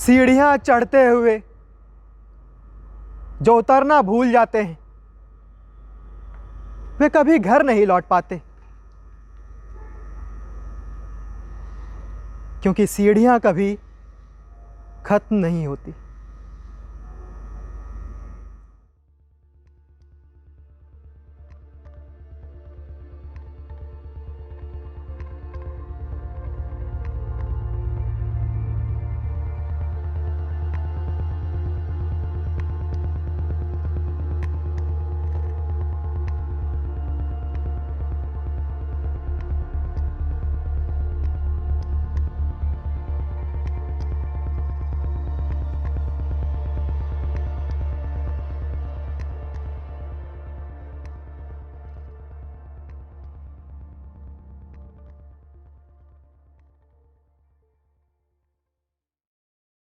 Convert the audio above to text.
सीढ़ियाँ चढ़ते हुए जो उतरना भूल जाते हैं, वे कभी घर नहीं लौट पाते। क्योंकि सीढ़ियाँ कभी खत्म नहीं होती।